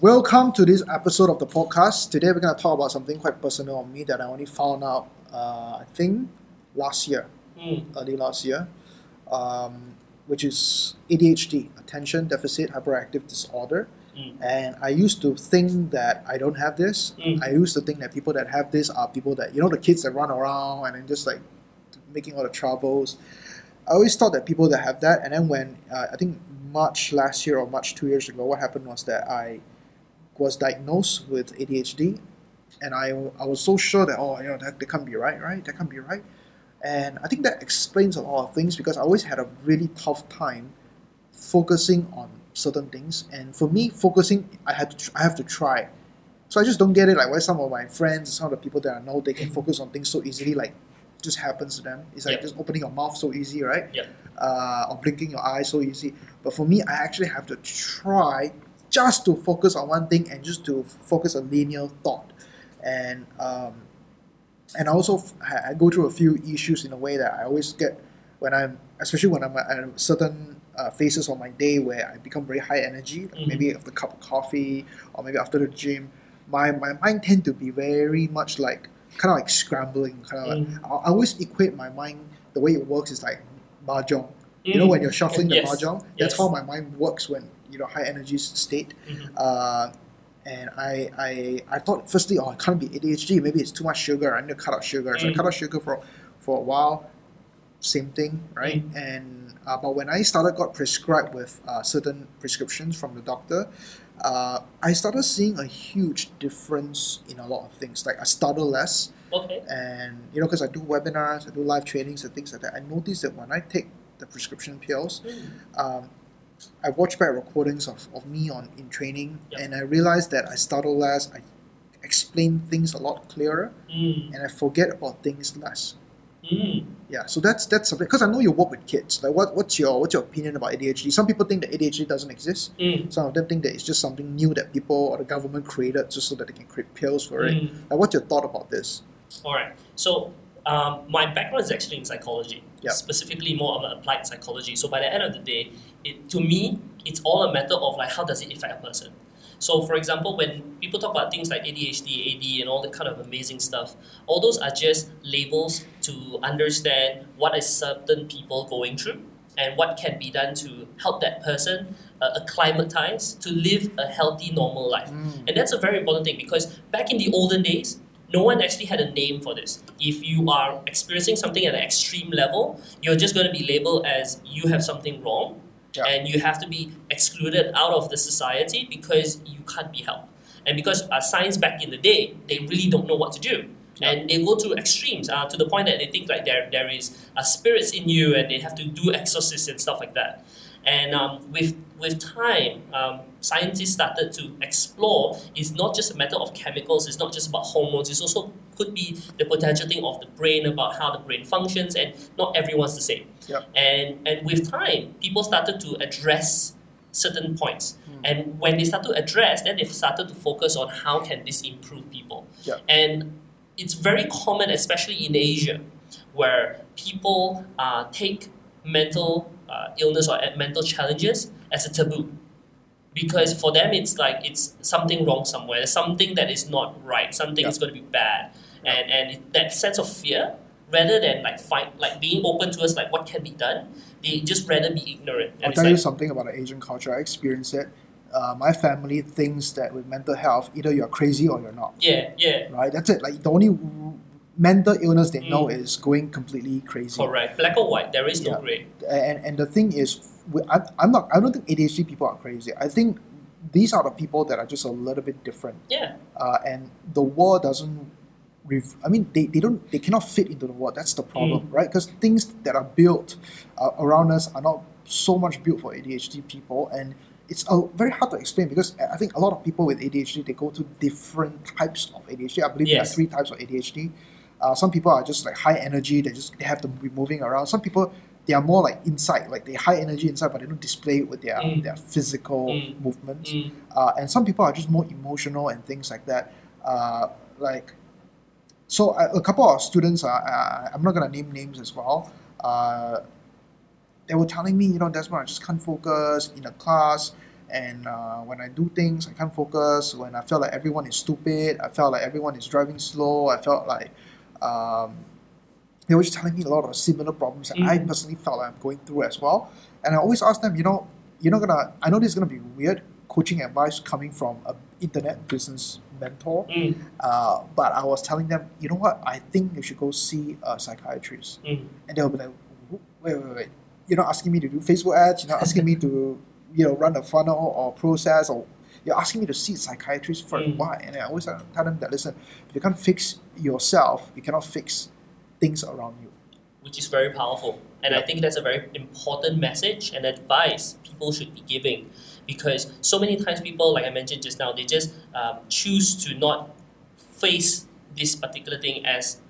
Welcome to this episode of the podcast. Today we're going to talk about something quite personal on me that I only found out, uh, I think, last year, Mm. early last year, um, which is ADHD, Attention Deficit Hyperactive Disorder. Mm. And I used to think that I don't have this. Mm. I used to think that people that have this are people that, you know, the kids that run around and then just like making all the troubles. I always thought that people that have that, and then when uh, I think March last year or March two years ago, what happened was that I was diagnosed with ADHD, and I, I was so sure that oh you know that, that can't be right, right? That can't be right, and I think that explains a lot of things because I always had a really tough time focusing on certain things, and for me, focusing I had to tr- I have to try. So I just don't get it, like why some of my friends, some of the people that I know, they can focus on things so easily, like just happens to them. It's like Yeah. just opening your mouth so easy, right? Yeah. Uh, or blinking your eyes so easy. But for me, I actually have to try just to focus on one thing and just to focus on linear thought. And um, and I also I go through a few issues in a way that I always get when I'm, especially when I'm at certain uh, phases of my day where I become very high energy, like Mhm. maybe after a cup of coffee or maybe after the gym, my, my mind tend to be very much like kind of like scrambling, kind of like Mm. I, I always equate my mind the way it works is like mahjong. You know Mm. when you're shuffling the Yes. mahjong, that's Yes. how my mind works when you know high energy state. Mhm. Uh, and I, I I thought firstly, oh, it can't be ADHD. Maybe it's too much sugar. I need to cut out sugar. So I Mm. cut out sugar for for a while. Same thing, right? And uh, but when I started got prescribed with uh, certain prescriptions from the doctor, uh, I started seeing a huge difference in a lot of things. Like I stutter less, Okay. and you know, because I do webinars, I do live trainings and things like that. I noticed that when I take the prescription pills, Mm. um, I watch back recordings of, of me on in training, Yep. and I realized that I stutter less. I explain things a lot clearer, Mm. and I forget about things less. Mm. Yeah, so that's that's something because I know you work with kids. Like, what what's your what's your opinion about ADHD? Some people think that ADHD doesn't exist. Mm. Some of them think that it's just something new that people or the government created just so that they can create pills for it. Mm. Like, what's your thought about this? All right. So um, my background is actually in psychology, Yeah. specifically more of applied psychology. So by the end of the day, it, to me, it's all a matter of like how does it affect a person. So for example, when people talk about things like ADHD, AD, and all that kind of amazing stuff, all those are just labels to understand what is certain people going through and what can be done to help that person uh, acclimatize to live a healthy, normal life. Mm. And that's a very important thing because back in the olden days, no one actually had a name for this. If you are experiencing something at an extreme level, you're just going to be labeled as you have something wrong Yeah. and you have to be excluded out of the society because you can't be helped. And because uh, science back in the day, they really don't know what to do. Yeah. And they go to extremes uh, to the point that they think like there, there is uh, spirits in you and they have to do exorcists and stuff like that. And um, with with time, um, scientists started to explore. It's not just a matter of chemicals. It's not just about hormones. It's also could be the potential thing of the brain about how the brain functions, and not everyone's the same. Yep. And and with time, people started to address certain points. Mm. And when they start to address, then they started to focus on how can this improve people. Yep. And it's very common, especially in Asia, where people uh, take mental uh, illness or mental challenges as a taboo. Because for them, it's like it's something wrong somewhere, something that is not right, something Yeah. is going to be bad, and and that sense of fear, rather than like fight, like being open to us, like what can be done, they just rather be ignorant. I'll And it's tell you like, something about the Asian culture. I experienced it. Uh, my family thinks that with mental health, either you're crazy or you're not. yeah, yeah, Right? That's it. Like the only mental illness they know Mm. is going completely crazy. correct. Black or white, there is no gray. And and the thing is, I, I'm not. I don't think ADHD people are crazy. I think these are the people that are just a little bit different. Yeah, Uh, and the world doesn't. Rev- I mean, they, they don't. They cannot fit into the world. That's the problem, right? Because things that are built uh, around us are not so much built for ADHD people, and it's uh, very hard to explain because I think a lot of people with ADHD they go to different types of ADHD. I believe there are three types of ADHD. Uh, some people are just like high energy; they just they have to be moving around. Some people they are more like inside, like they high energy inside, but they don't display it with their Mm. their physical Mm. movements. Mm. Uh, and some people are just more emotional and things like that. Uh, like, so a, a couple of students, uh, uh, I'm not gonna name names as well. Uh, they were telling me, you know, Desmond, I just can't focus in a class, and uh, when I do things, I can't focus. When I felt like everyone is stupid, I felt like everyone is driving slow. I felt like um, they were just telling me a lot of similar problems that I Mm. personally felt like I'm going through as well. And I always ask them, you know, you're not gonna. I know this is gonna be weird coaching advice coming from a internet business mentor, Mm, uh, but I was telling them, you know what? I think you should go see a psychiatrist. mm, And they'll be like, wait, wait, wait. You're not asking me to do Facebook ads. You're not asking me to, you know, run a funnel or process or you're asking me to see a psychiatrist for Mm. why? And I always tell them that, listen, if you can't fix yourself, you cannot fix things around you. which is very powerful. And I think that's a very important message and advice people should be giving because so many times people, like I mentioned just now, they just um, choose to not face this particular thing as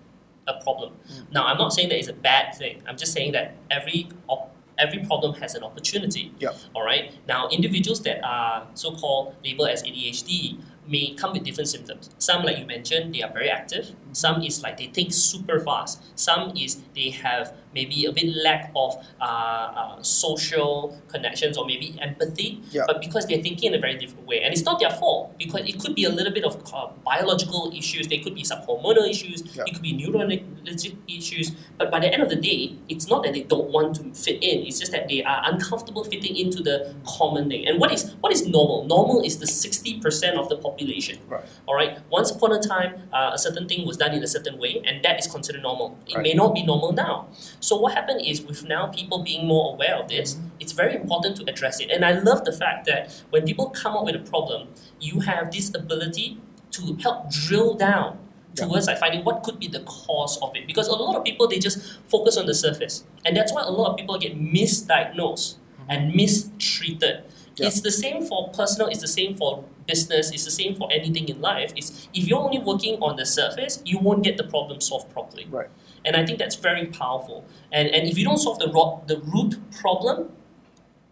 a problem. Mm. Now, I'm not saying that it's a bad thing. I'm just saying that every op- every problem has an opportunity. Yep. All right. Now, individuals that are so-called labeled as ADHD may come with different symptoms. Some, like you mentioned, they are very active. Mm-hmm. Some is like they think super fast. Some is they have maybe a bit lack of uh, uh, social connections or maybe empathy. Yeah. But because they're thinking in a very different way, and it's not their fault because it could be a little bit of uh, biological issues. They could be some hormonal issues. Yeah. It could be neurologic issues. But by the end of the day, it's not that they don't want to fit in. It's just that they are uncomfortable fitting into the common thing. And what is what is normal? Normal is the sixty percent of the population. Right. All right. Once upon a time, uh, a certain thing was done in a certain way, and that is considered normal. It Right. may not be normal now. So what happened is, with now people being more aware of this, it's very important to address it. And I love the fact that when people come up with a problem, you have this ability to help drill down towards like finding what could be the cause of it. Because a lot of people they just focus on the surface, and that's why a lot of people get misdiagnosed mm-hmm. and mistreated. Yeah. It's the same for personal. It's the same for business. It's the same for anything in life. It's if you're only working on the surface, you won't get the problem solved properly. Right. And I think that's very powerful. And and if you don't solve the ro- the root problem,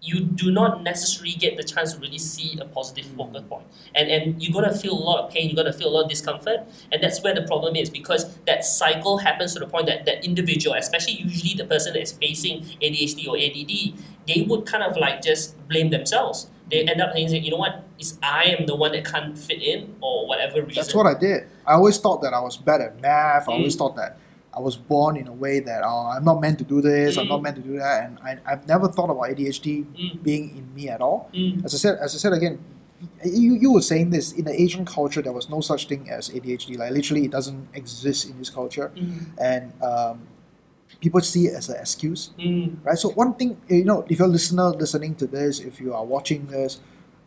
you do not necessarily get the chance to really see a positive focal point. And and you're gonna feel a lot of pain, you're gonna feel a lot of discomfort, and that's where the problem is because that cycle happens to the point that that individual, especially usually the person that is facing ADHD or ADD, they would kind of like just blame themselves. They end up saying, you know what, it's I am the one that can't fit in or whatever reason. That's what I did. I always thought that I was bad at math. I always Mm. thought that I was born in a way that oh, I'm not meant to do this. I'm not Mm. meant to do that. And I, I've never thought about ADHD Mm. being in me at all. Mm, As I said, as I said again, you, you were saying this in the Asian culture. There was no such thing as ADHD. Like literally, it doesn't exist in this culture, mm, and um, people see it as an excuse mm, right? So one thing, you know, if you're a listener listening to this, if you are watching this,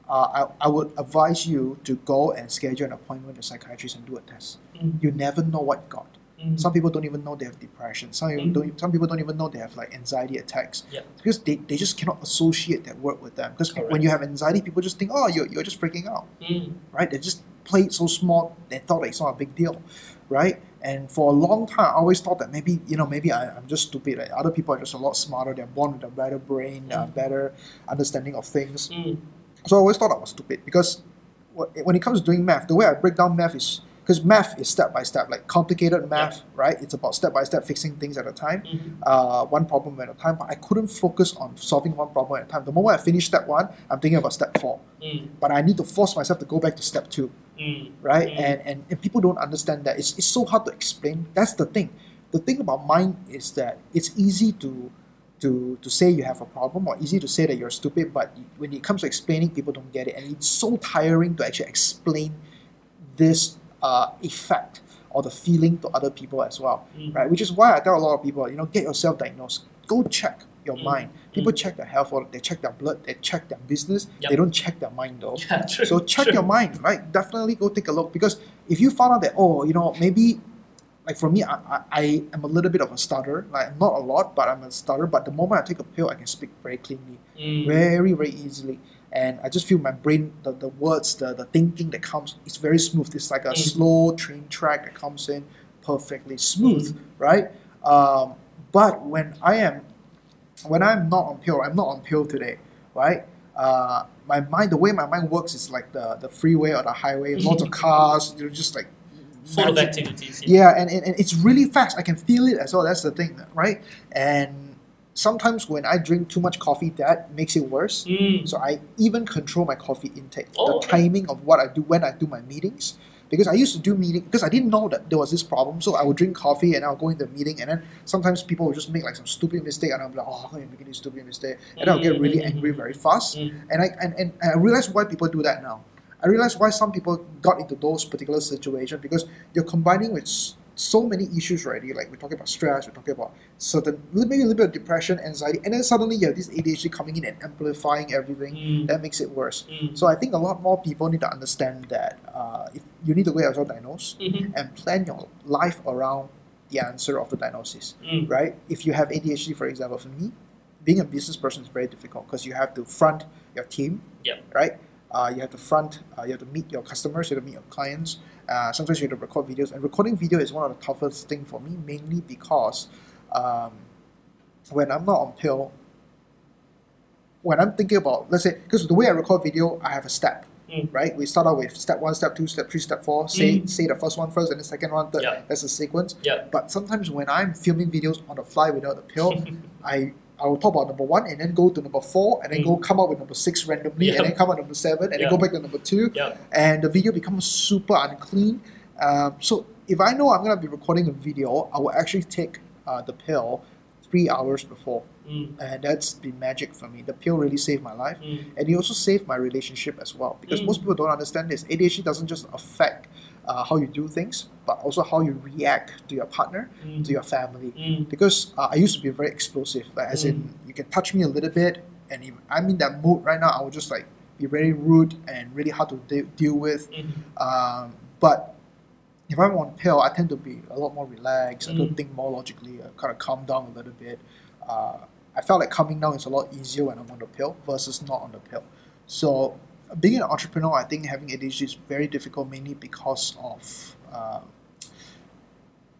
uh, I, I would advise you to go and schedule an appointment with a psychiatrist and do a test. mm, You never know what you got. Mm. Some people don't even know they have depression. Some people Mm. don't. Some people don't even know they have like anxiety attacks. Because they, they just cannot associate that word with them. Because Correct. when you have anxiety, people just think, oh, you're, you're just freaking out, Mm, right? They just play it so small. They thought it's not a big deal, right? And for a long time, I always thought that maybe you know maybe I, I'm just stupid. Like other people are just a lot smarter. They're born with a better brain, a Mm. better understanding of things. mm, So I always thought I was stupid because when it comes to doing math, the way I break down math is because math is step by step, like complicated math, right? It's about step by step fixing things at a time, mm, uh, one problem at a time. But I couldn't focus on solving one problem at a time. The moment I finish step one, I'm thinking about step four. mm, But I need to force myself to go back to step two, mm, right? Mm. And, and and people don't understand that. It's, it's so hard to explain. That's the thing. The thing about mind is that it's easy to to to say you have a problem or easy to say that you're stupid, but when it comes to explaining, people don't get it, and it's so tiring to actually explain this uh, effect or the feeling to other people as well, mm. right? Which is why I tell a lot of people, you know, get yourself diagnosed. Go check your Mm. mind. People check their health, or they check their blood, they check their business. Yep. They don't check their mind though. Yeah, true. So check true. your mind, right? Definitely go take a look because if you found out that oh, you know, maybe like for me, I, I, I am a little bit of a stutter. Like not a lot, but I'm a stutter. But the moment I take a pill, I can speak very cleanly, Mm, very very easily, and I just feel my brain, the, the words, the, the thinking that comes, it's very smooth. It's like a Mm. slow train track that comes in perfectly smooth, Mm. right? Um, but when I am, when I'm not on pill, I'm not on pill today, right? Uh, my mind, the way my mind works is like the, the freeway or the highway, lots of cars, you're just like full of activities. Yeah, and, and, and it's really fast. I can feel it as well. That's the thing, right? And sometimes when I drink too much coffee, that makes it worse. Mm. So I even control my coffee intake, Oh, the okay. timing of what I do when I do my meetings. Because I used to do meeting because I didn't know that there was this problem. So I would drink coffee and I'll go into the meeting and then sometimes people will just make like some stupid mistake and I'm like, oh, can making this stupid mistake? And I'll get really Mm, mm, angry mm. very fast. Mm. And I and, and I realize why people do that now. I realize why some people got into those particular situations because you're combining with so many issues already. Like we're talking about stress, we're talking about certain maybe a little bit of depression, anxiety, and then suddenly you have this ADHD coming in and amplifying everything. Mm. That makes it worse. Mm. So I think a lot more people need to understand that uh, if you need to get yourself diagnosed Mhm. and plan your life around the answer of the diagnosis, Mm. right? If you have ADHD, for example, for me, being a business person is very difficult because you have to front your team, Yep. right? Uh, you have to front, uh, you have to meet your customers, you have to meet your clients. Uh, sometimes you have to record videos, and recording video is one of the toughest thing for me, mainly because um, when I'm not on pill, when I'm thinking about, let's say, because the way I record video, I have a step, Mm. right? We start out with step one, step two, step three, step four. Say Mm. say the first one first, and the second one, third. Yeah. That's a sequence. Yeah. But sometimes when I'm filming videos on the fly without the pill, I I will talk about number one and then go to number four and then go come up with number six randomly and then come up with number seven and then go back to number two Yeah. and the video becomes super unclean. Um, so if I know I'm gonna be recording a video, I will actually take uh, the pill three hours before, Mm. and that's been magic for me. The pill really saved my life, Mm. and it also saved my relationship as well. Because Mm. most people don't understand this. ADHD doesn't just affect uh, how you do things, but also how you react to your partner, Mm. to your family Mm. because uh, I used to be very explosive. Like as in, you can touch me a little bit, and if I'm in that mood right now, I will just like be very rude and really hard to de- deal with. Mhm. Um, but if I'm on pill, I tend to be a lot more relaxed. I don't Mm. think more logically. I kind of calm down a little bit. Uh, I felt like coming down is a lot easier when I'm on the pill versus not on the pill. So being an entrepreneur, I think having ADHD is very difficult, mainly because of uh,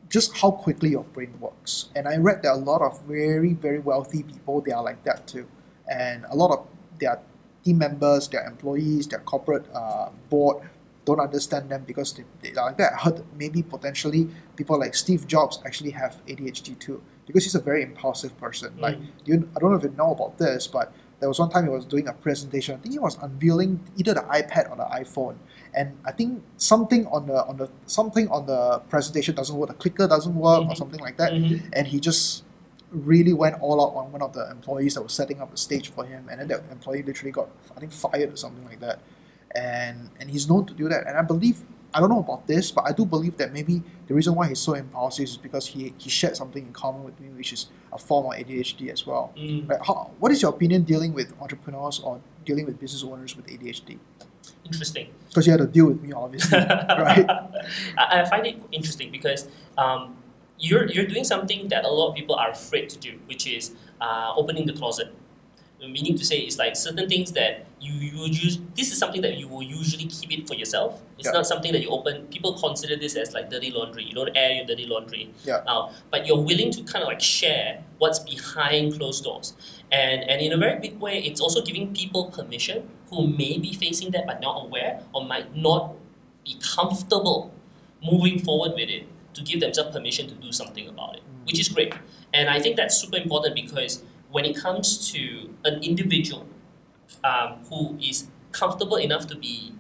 just how quickly your brain works. And I read that a lot of very, very wealthy people, they are like that too. And a lot of their team members, their employees, their corporate uh, board don't understand them because they, they are like that. I heard maybe potentially people like Steve Jobs actually have ADHD too because he's a very impulsive person. Like, Mm. you, I don't know if you know about this, but there was one time he was doing a presentation. I think he was unveiling either the iPad or the iPhone, and I think something on the on the something on the presentation doesn't work. The clicker doesn't work or Mhm. something like that, Mhm. and he just really went all out on one of the employees that was setting up the stage for him, and then that employee literally got I think fired or something like that, and and he's known to do that, and I believe. I don't know about this, but I do believe that maybe the reason why he's so impulsive is because he, he shared something in common with me, which is a form of ADHD as well. Mm. Right? How, what is your opinion dealing with entrepreneurs or dealing with business owners with ADHD? Interesting. Because you had to deal with me, obviously, right? I, I find it interesting because um, you're you're doing something that a lot of people are afraid to do, which is uh, opening the closet. Meaning to say, it's like certain things that you you use. This is something that you will usually keep it for yourself. It's Yeah. not something that you open. People consider this as like dirty laundry. You don't air your dirty laundry Yeah. out, but you're willing to kind of like share what's behind closed doors. And and in a very big way, it's also giving people permission who may be facing that but not aware or might not be comfortable moving forward with it to give themselves permission to do something about it, mm. which is great. And I think that's super important because when it comes to an individual um, who is comfortable enough to be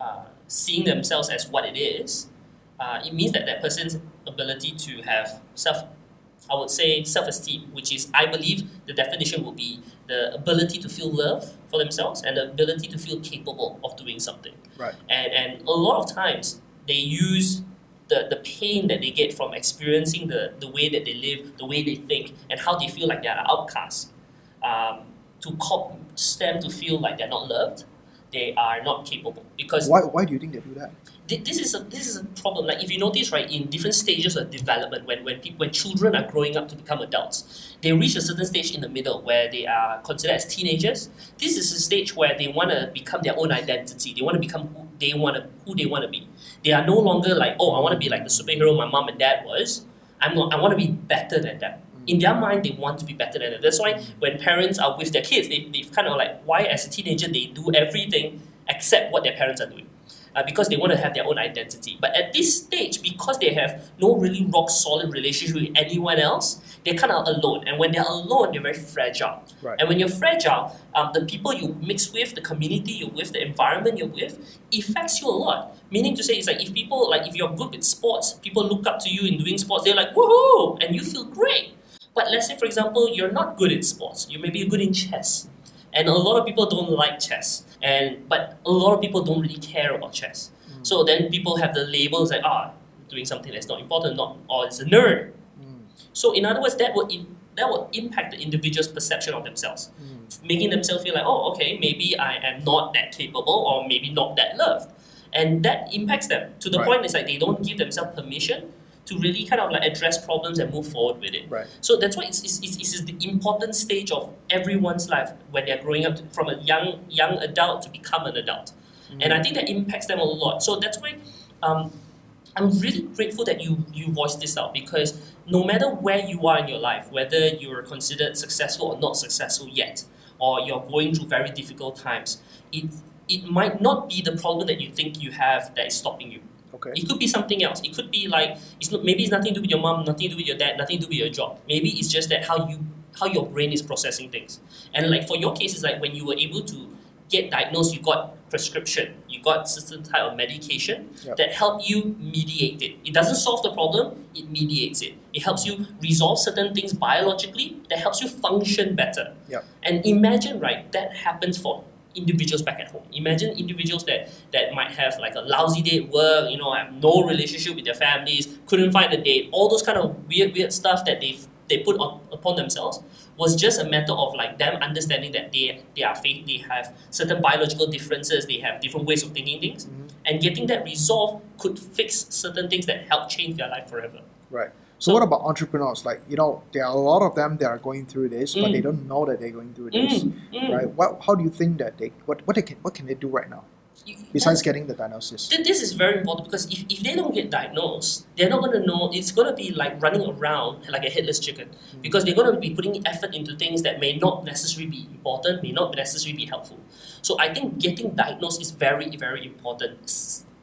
uh, seeing themselves as what it is, uh, it means that that person's ability to have self, I would say self-esteem, which is I believe the definition would be the ability to feel love for themselves and the ability to feel capable of doing something. Right. And and a lot of times they use the, the pain that they get from experiencing the, the way that they live, the way they think, and how they feel like they are outcasts, um, to cause them to feel like they're not loved, they are not capable. Because Why, why do you think they do that? Thi- this is a this is a problem. Like if you notice, right, in different stages of development, when when people, when children are growing up to become adults, they reach a certain stage in the middle where they are considered as teenagers. This is a stage where they want to become their own identity. They want to become who they want to who they want to be. They are no longer like, oh, I want to be like the superhero my mom and dad was. I'm not, I want to be better than them. Mm. In their mind, they want to be better than them. That's why when parents are with their kids, they, they kind of like, why as a teenager they do everything except what their parents are doing. Uh, because they want to have their own identity. But at this stage, because they have no really rock solid relationship with anyone else, they're kind of alone. And when they're alone, they're very fragile. Right. And when you're fragile, um, the people you mix with, the community you're with, the environment you're with, affects you a lot. Meaning to say, it's like if people, like if you're good with sports, people look up to you in doing sports, they're like, woohoo! And you feel great. But let's say, for example, you're not good in sports, you may be good in chess. And a lot of people don't like chess. And but a lot of people don't really care about chess. So then people have the labels like, ah, doing something that's not important, not or it's a nerd. Mm. So in other words, that would in, that would impact the individual's perception of themselves, Mm. making themselves feel like, oh, okay, maybe I am not that capable, or maybe not that loved, and that impacts them to the Right. point it's like they don't give themselves permission to really kind of like address problems and move forward with it. Right. So that's why it's, it's, it's, it's the important stage of everyone's life when they're growing up from a young young adult to become an adult. And I think that impacts them a lot. So that's why um, I'm really grateful that you you voiced this out because no matter where you are in your life, whether you're considered successful or not successful yet, or you're going through very difficult times, it it might not be the problem that you think you have that is stopping you. Okay. It could be something else. It could be like it's not, maybe it's nothing to do with your mom, nothing to do with your dad, nothing to do with your job. Maybe it's just that how you how your brain is processing things. And like for your case, it's like when you were able to get diagnosed, you got prescription, you got certain type of medication Yep. that help you mediate it. It doesn't solve the problem, it mediates it. It helps you resolve certain things biologically that helps you function better. Yep. And imagine, right, that happens for individuals back at home. Imagine individuals that, that might have like a lousy day at work, you know, have no relationship with their families, couldn't find a date, all those kind of weird, weird stuff that they they put on, upon themselves was just a matter of like them understanding that they they are fa- they have certain biological differences, they have different ways of thinking things, Mhm. and getting that resolved could fix certain things that help change their life forever. Right. So, So- what about entrepreneurs? Like you know, there are a lot of them that are going through this, but Mm. they don't know that they're going through this. Mm, mm. Right. What? How do you think that they? What? What they can? What can they do right now You- besides getting the diagnosis? Th- This is very important because if, if they don't get diagnosed, they're not going to know. It's going to be like running around like a headless chicken because they're going to be putting effort into things that may not necessarily be important, may not necessarily be helpful. So I think getting diagnosed is very, very important,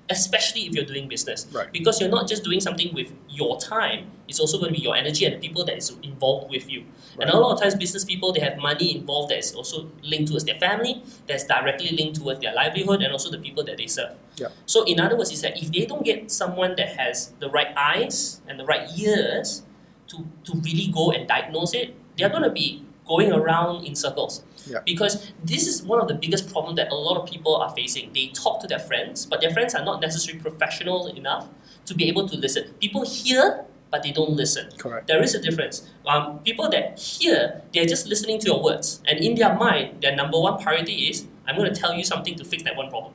especially if you're doing business. Right. Because you're not just doing something with your time, it's also going to be your energy and the people that is involved with you. And a lot of times, business people they have money involved that is also linked towards their family, that's directly linked towards their livelihood, and also the people that they serve. Yeah. So in other words, is that if they don't get someone that has the right eyes and the right ears to, to really go and diagnose it, they're going to be going around in circles. Yeah. Because this is one of the biggest problems that a lot of people are facing. They talk to their friends, but their friends are not necessarily professional enough to be able to listen. People hear, but they don't listen. Correct. There is a difference. Um, people that hear, they're just listening to your words, and in their mind, their number one priority is, I'm going to tell you something to fix that one problem.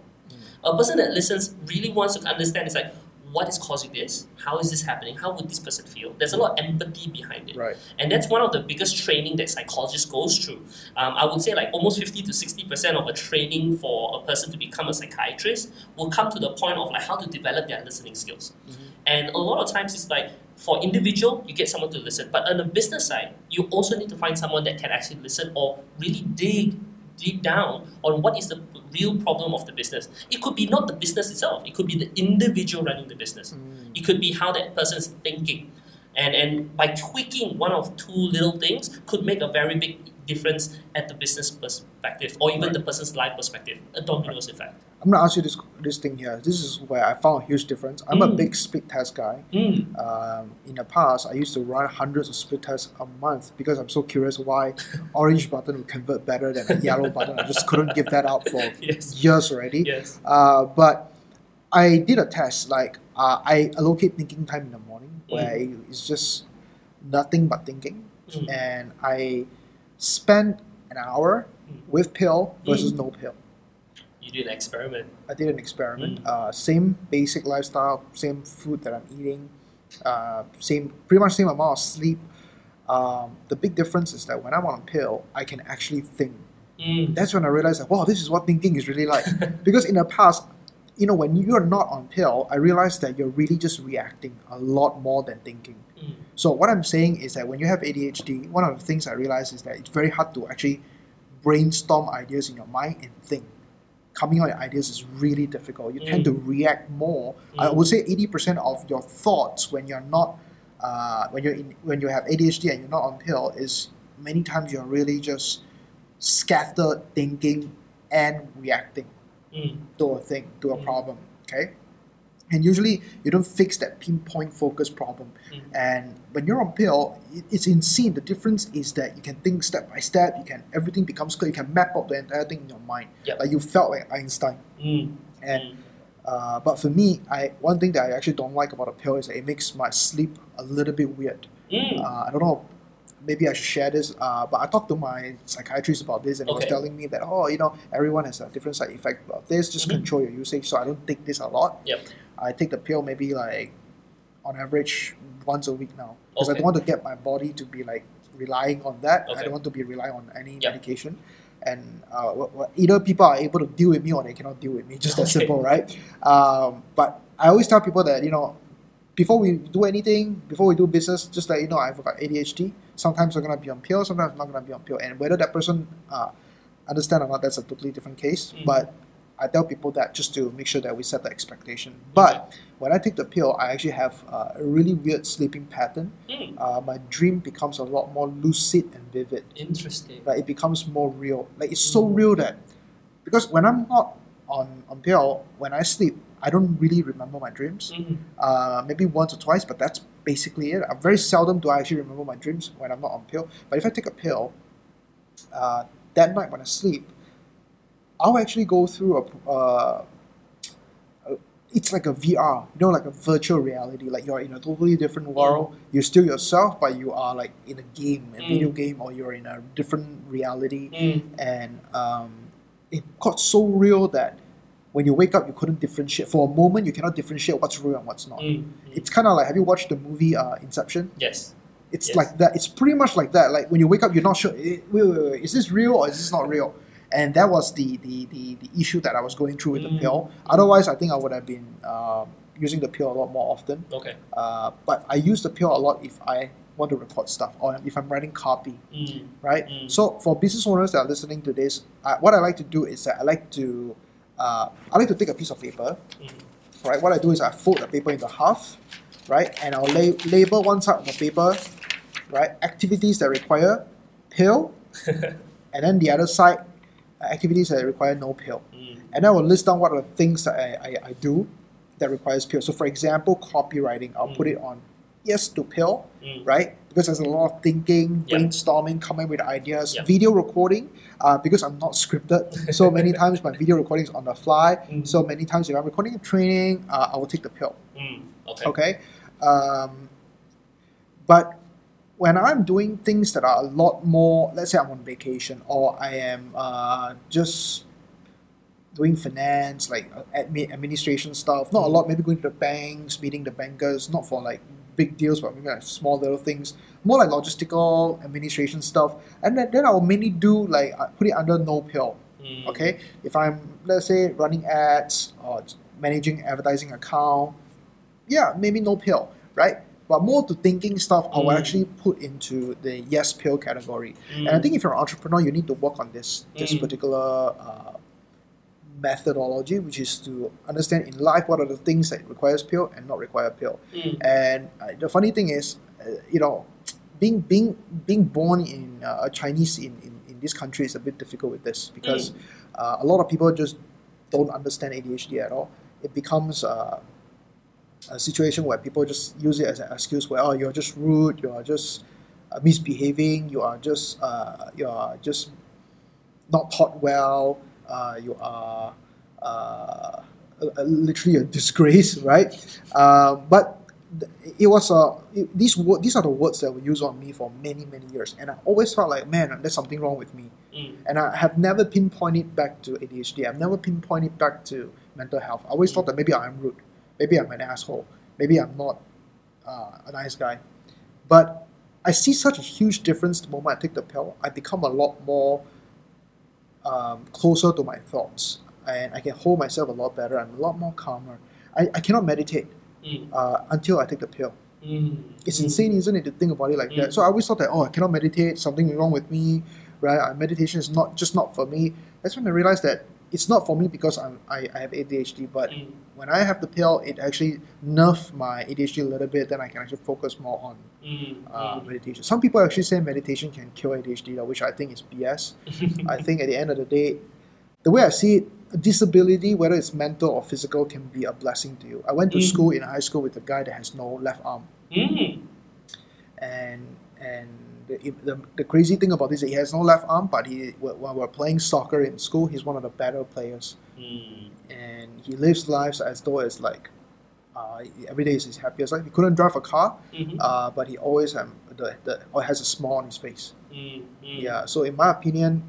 A person that listens really wants to understand. It's like, what is causing this? How is this happening? How would this person feel? There's a lot of empathy behind it. Right. And that's one of the biggest training that psychologists goes through. Um, I would say like almost 50 to 60% of a training for a person to become a psychiatrist will come to the point of like how to develop their listening skills. And a lot of times it's like for individual, you get someone to listen. But on the business side, you also need to find someone that can actually listen or really dig deep down on what is the real problem of the business. It could be not the business itself, it could be the individual running the business. Mm. It could be how that person's thinking. And, and by tweaking one of two little things could make a very big difference at the business perspective or even the person's life perspective, a dominoes effect. I'm gonna ask you this this thing here. This is where I found a huge difference. I'm a Mm. big split test guy. Mm. Um, in the past, I used to run hundreds of split tests a month because I'm so curious why orange button would convert better than a yellow button. I just couldn't give that up for Yes. years already. Yes. Uh, but I did a test. Like uh, I allocate thinking time in the morning, where it's just nothing but thinking, Mm. and I spent an hour Mm. with pill versus no pill. You did an experiment. I did an experiment. Mm. Uh, same basic lifestyle, same food that I'm eating, uh, same pretty much same amount of sleep. Um, the big difference is that when I'm on a pill, I can actually think. Mm. That's when I realized that wow, this is what thinking is really like. because in the past, you know, when you're not on pill, I realized that you're really just reacting a lot more than thinking. Mm. So what I'm saying is that when you have ADHD, one of the things I realize is that it's very hard to actually brainstorm ideas in your mind and think coming out with ideas is really difficult. You tend Mm. to react more. I Mm. would say eighty percent of your thoughts when you're not uh, when you're in, when you have ADHD and you're not on pill is many times you're really just scattered thinking and reacting Mm. to a thing, to a Mm. problem. Okay? And usually you don't fix that pinpoint focus problem. Mm. And when you're on pill, it, it's insane. The difference is that you can think step by step, you can everything becomes clear, you can map out the entire thing in your mind. Yep. Like you felt like Einstein. Mm. And Mm. uh, but for me, I one thing that I actually don't like about a pill is that it makes my sleep a little bit weird. Mm. Uh, I don't know. Maybe I should share this. Uh, but I talked to my psychiatrist about this, and he was telling me that oh, you know, everyone has a different side effect of this. Just Mhm. control your usage. So I don't take this a lot. Yep. I take the pill maybe like on average once a week now because I don't want to get my body to be like relying on that. I don't want to be relying on any Yep. medication. And uh, either people are able to deal with me or they cannot deal with me. Just that Okay. simple, right? Um, but I always tell people that you know, before we do anything, before we do business, just let you know I've got ADHD. Sometimes I'm gonna be on pill, sometimes I'm not gonna be on pill, and whether that person uh, understand or not, that's a totally different case. Mm. But I tell people that just to make sure that we set the expectation. But when I take the pill, I actually have uh, a really weird sleeping pattern. Mm. Uh, my dream becomes a lot more lucid and vivid. Interesting. Like it becomes more real. Like it's so Mm. real that because when I'm not on on pill, when I sleep, I don't really remember my dreams. Mm. Uh, maybe once or twice, but that's basically it. Uh, very seldom do I actually remember my dreams when I'm not on pill. But if I take a pill, uh, that night when I sleep, I'll actually go through a. Uh, it's like a VR, you know, like a virtual reality. Like you're in a totally different world. You're still yourself, but you are like in a game, a Mm. video game, or you're in a different reality Mm. and um, it got so real that when you wake up, you couldn't differentiate. For a moment, you cannot differentiate what's real and what's not. Mm. Mm. It's kind of like have you watched the movie uh, Inception? Yes. It's Yes. like that. It's pretty much like that. Like when you wake up, you're not sure. eh, Wait, wait, wait, is this real or is this not real? And that was the the, the, the issue that I was going through with the Mm. pill. Otherwise, I think I would have been um, using the pill a lot more often. Okay. Uh, but I use the pill a lot if I want to record stuff or if I'm writing copy Mm. right? Mm. So for business owners that are listening to this, uh, what I like to do is that I like to uh, I like to take a piece of paper, Mm. right? What I do is I fold the paper into half, right? And I'll la- label one side of the paper, right? Activities that require pill, and then the other side, uh, activities that require no pill. Mm. And I will list down what are the things that I, I, I do that requires pill. So for example, copywriting, I'll put Mm. it on yes to pill, Mm. right? Because there's a lot of thinking, Yep. brainstorming, coming with ideas. Yep. Video recording, uh, because I'm not scripted. So many times my video recording is on the fly. Mm. So many times if I'm recording a training, uh, I will take the pill. Mm. Okay. Okay, um, but when I'm doing things that are a lot more, let's say I'm on vacation or I am uh, just doing finance, like uh, admin, administration stuff, not a lot, maybe going to the banks, meeting the bankers, not for like big deals, but maybe like small little things, more like logistical administration stuff. And then, then I'll mainly do like, I put it under no pill. Mm. Okay, if I'm let's say running ads or managing advertising account, yeah, maybe no pill, right? But more to thinking stuff, I will Mm. actually put into the yes pill category. Mm. And I think if you're an entrepreneur, you need to work on this this Mm. particular uh, methodology, which is to understand in life what are the things that requires pill and not require pill. Mm. And uh, the funny thing is, uh, you know, being being being born in uh, a Chinese in, in, in this country is a bit difficult with this because uh, a lot of people just don't understand ADHD at all. It becomes uh, a situation where people just use it as an excuse where oh you're just rude, you are just uh, misbehaving, you are just uh, you are just not taught well, uh, you are uh, literally a disgrace, right? Uh, but it was a it, these wo- these are the words that were used on me for many many years, and I always felt like man, there's something wrong with me, Mm. and I have never pinpointed back to ADHD. I've never pinpointed back to mental health. I always thought that maybe I'm rude, maybe I'm an asshole, maybe I'm not uh, a nice guy, but I see such a huge difference the moment I take the pill. I become a lot more um, closer to my thoughts, and I can hold myself a lot better. I'm a lot more calmer. I, I cannot meditate Mm. uh, until I take the pill. Mm. It's insane, isn't it, to think about it like that? Mm. So I always thought that oh, I cannot meditate. Something wrong with me, right? Uh, meditation is not just not for me. That's when I realized that it's not for me because I'm I, I have ADHD, but Mm. when I have the pill, it actually nerf my ADHD a little bit. Then I can actually focus more on Mm. uh, mm. meditation. Some people actually say meditation can cure ADHD, which I think is BS. I think at the end of the day, the way I see it, a disability, whether it's mental or physical, can be a blessing to you. I went to Mm. school in high school with a guy that has no left arm, Mm. and and the, the, the crazy thing about this is he has no left arm, but he when we're playing soccer in school, he's one of the better players, Mm. and he lives lives as though it's like. Uh, every day is his happiest life. He couldn't drive a car, Mhm. uh, but he always um, the, the, or has a smile on his face. Mm. Mm. Yeah, so in my opinion,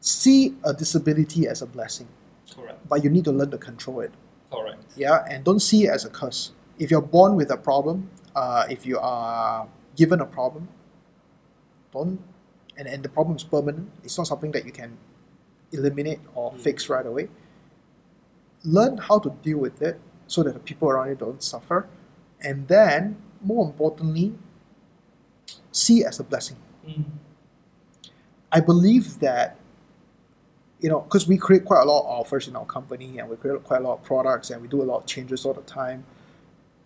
see a disability as a blessing, Correct. but you need to learn to control it. Correct. Yeah, and don't see it as a curse. If you're born with a problem, uh, if you are given a problem, don't, and, and the problem is permanent, it's not something that you can eliminate or Mm. fix right away. Learn how to deal with it so that the people around you don't suffer. And then, more importantly, see it as a blessing. Mm. I believe that, you know, because we create quite a lot of offers in our company and we create quite a lot of products and we do a lot of changes all the time.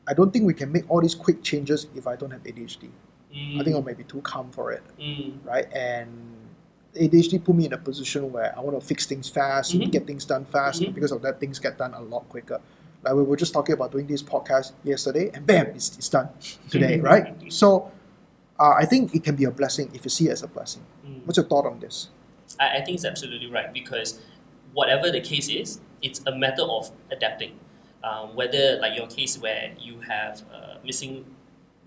I don't think we can make all these quick changes if I don't have ADHD. Mm. I think I might be too calm for it, Mm. right? And ADHD put me in a position where I want to fix things fast, Mhm. get things done fast. Mhm. Because of that, things get done a lot quicker. Like we were just talking about doing this podcast yesterday, and bam, it's, it's done today, right? So uh, I think it can be a blessing if you see it as a blessing. Mm. What's your thought on this? I, I think it's absolutely right because whatever the case is, it's a matter of adapting. Um, whether like your case where you have a missing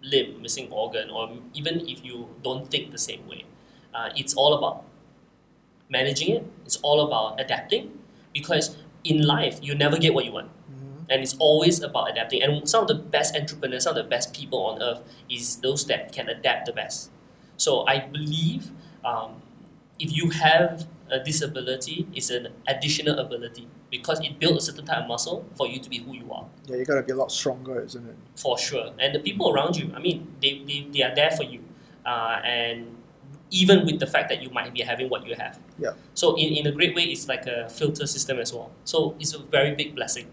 limb, missing organ, or even if you don't think the same way, uh, it's all about managing it. It's all about adapting because in life you never get what you want Mhm. and it's always about adapting. And some of the best entrepreneurs, some of the best people on earth, is those that can adapt the best. So I believe um, if you have a disability, is an additional ability because it builds a certain type of muscle for you to be who you are, Yeah, you gotta be a lot stronger, isn't it? for sure. And the people around you, I mean, they, they, they are there for you. Uh, and even with the fact that you might be having what you have. Yeah. So in, in a great way, it's like a filter system as well. So it's a very big blessing.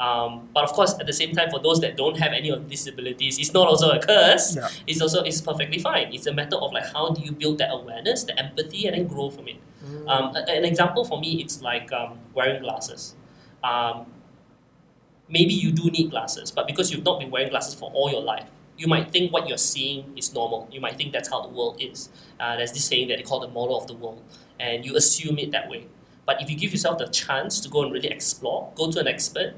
Um, but of course, at the same time, for those that don't have any of these disabilities, it's not also a curse. Yeah. It's also it's perfectly fine. It's a matter of like how do you build that awareness, the empathy, and then grow from it. Um, an example for me, it's like um, wearing glasses. Um, maybe you do need glasses, but because you've not been wearing glasses for all your life, you might think what you're seeing is normal. You might think that's how the world is. Uh, there's this saying that they call the model of the world, and you assume it that way. But if you give yourself the chance to go and really explore, go to an expert,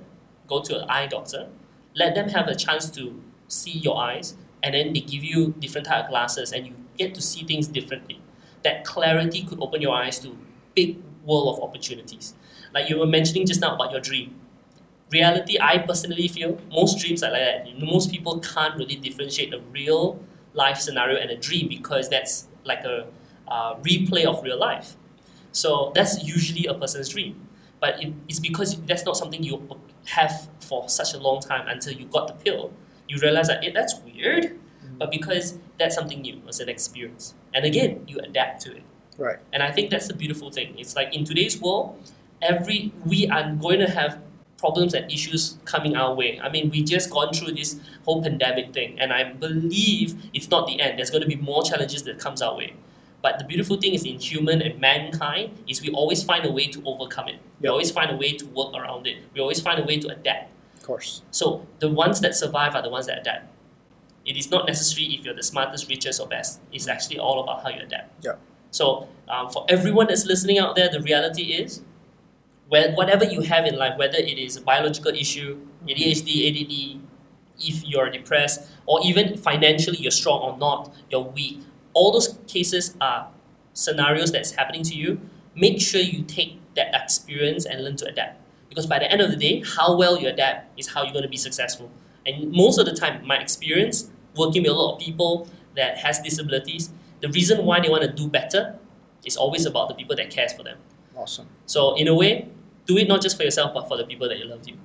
go to an eye doctor, let them have a chance to see your eyes, and then they give you different type of glasses, and you get to see things differently. That clarity could open your eyes to big world of opportunities. Like you were mentioning just now about your dream. Reality, I personally feel most dreams are like that. Most people can't really differentiate a real life scenario and a dream because that's like a uh, replay of real life. So that's usually a person's dream. But it, it's because that's not something you have for such a long time until you got the pill. You realize that eh, that's weird, but because that's something new, it's an experience. And again, you adapt to it. Right. And I think that's the beautiful thing. It's like in today's world, every we are going to have problems and issues coming our way. I mean, we just gone through this whole pandemic thing, and I believe it's not the end. There's going to be more challenges that comes our way. But the beautiful thing is in human and mankind is we always find a way to overcome it. We always find a way to work around it. We always find a way to adapt. Of course. So the ones that survive are the ones that adapt. It is not necessary if you're the smartest, richest, or best. It's actually all about how you adapt. Yeah. So um, for everyone that's listening out there, the reality is, when whatever you have in life, whether it is a biological issue, ADHD, ADD, if you're depressed, or even financially you're strong or not, you're weak, all those cases are scenarios that's happening to you. Make sure you take that experience and learn to adapt. Because by the end of the day, how well you adapt is how you're going to be successful. And most of the time, my experience working with a lot of people that has disabilities, the reason why they want to do better is always about the people that cares for them. Awesome. So in a way, do it not just for yourself, but for the people that you love you.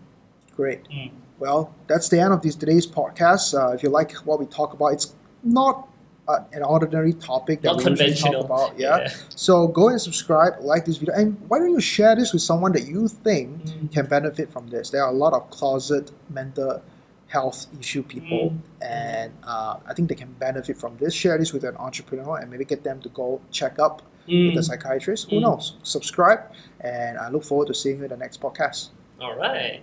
Great. Mm. Well, that's the end of this today's podcast. Uh, if you like what we talk about, it's not uh, an ordinary topic that Not we usually talk about. Yeah. So go and subscribe, like this video, and why don't you share this with someone that you think Mm. can benefit from this? There are a lot of closet mental health issue people, Mm. and uh, I think they can benefit from this. Share this with an entrepreneur, and maybe get them to go check up with a Mm. psychiatrist. Who Mm. knows? Subscribe, and I look forward to seeing you in the next podcast. All right.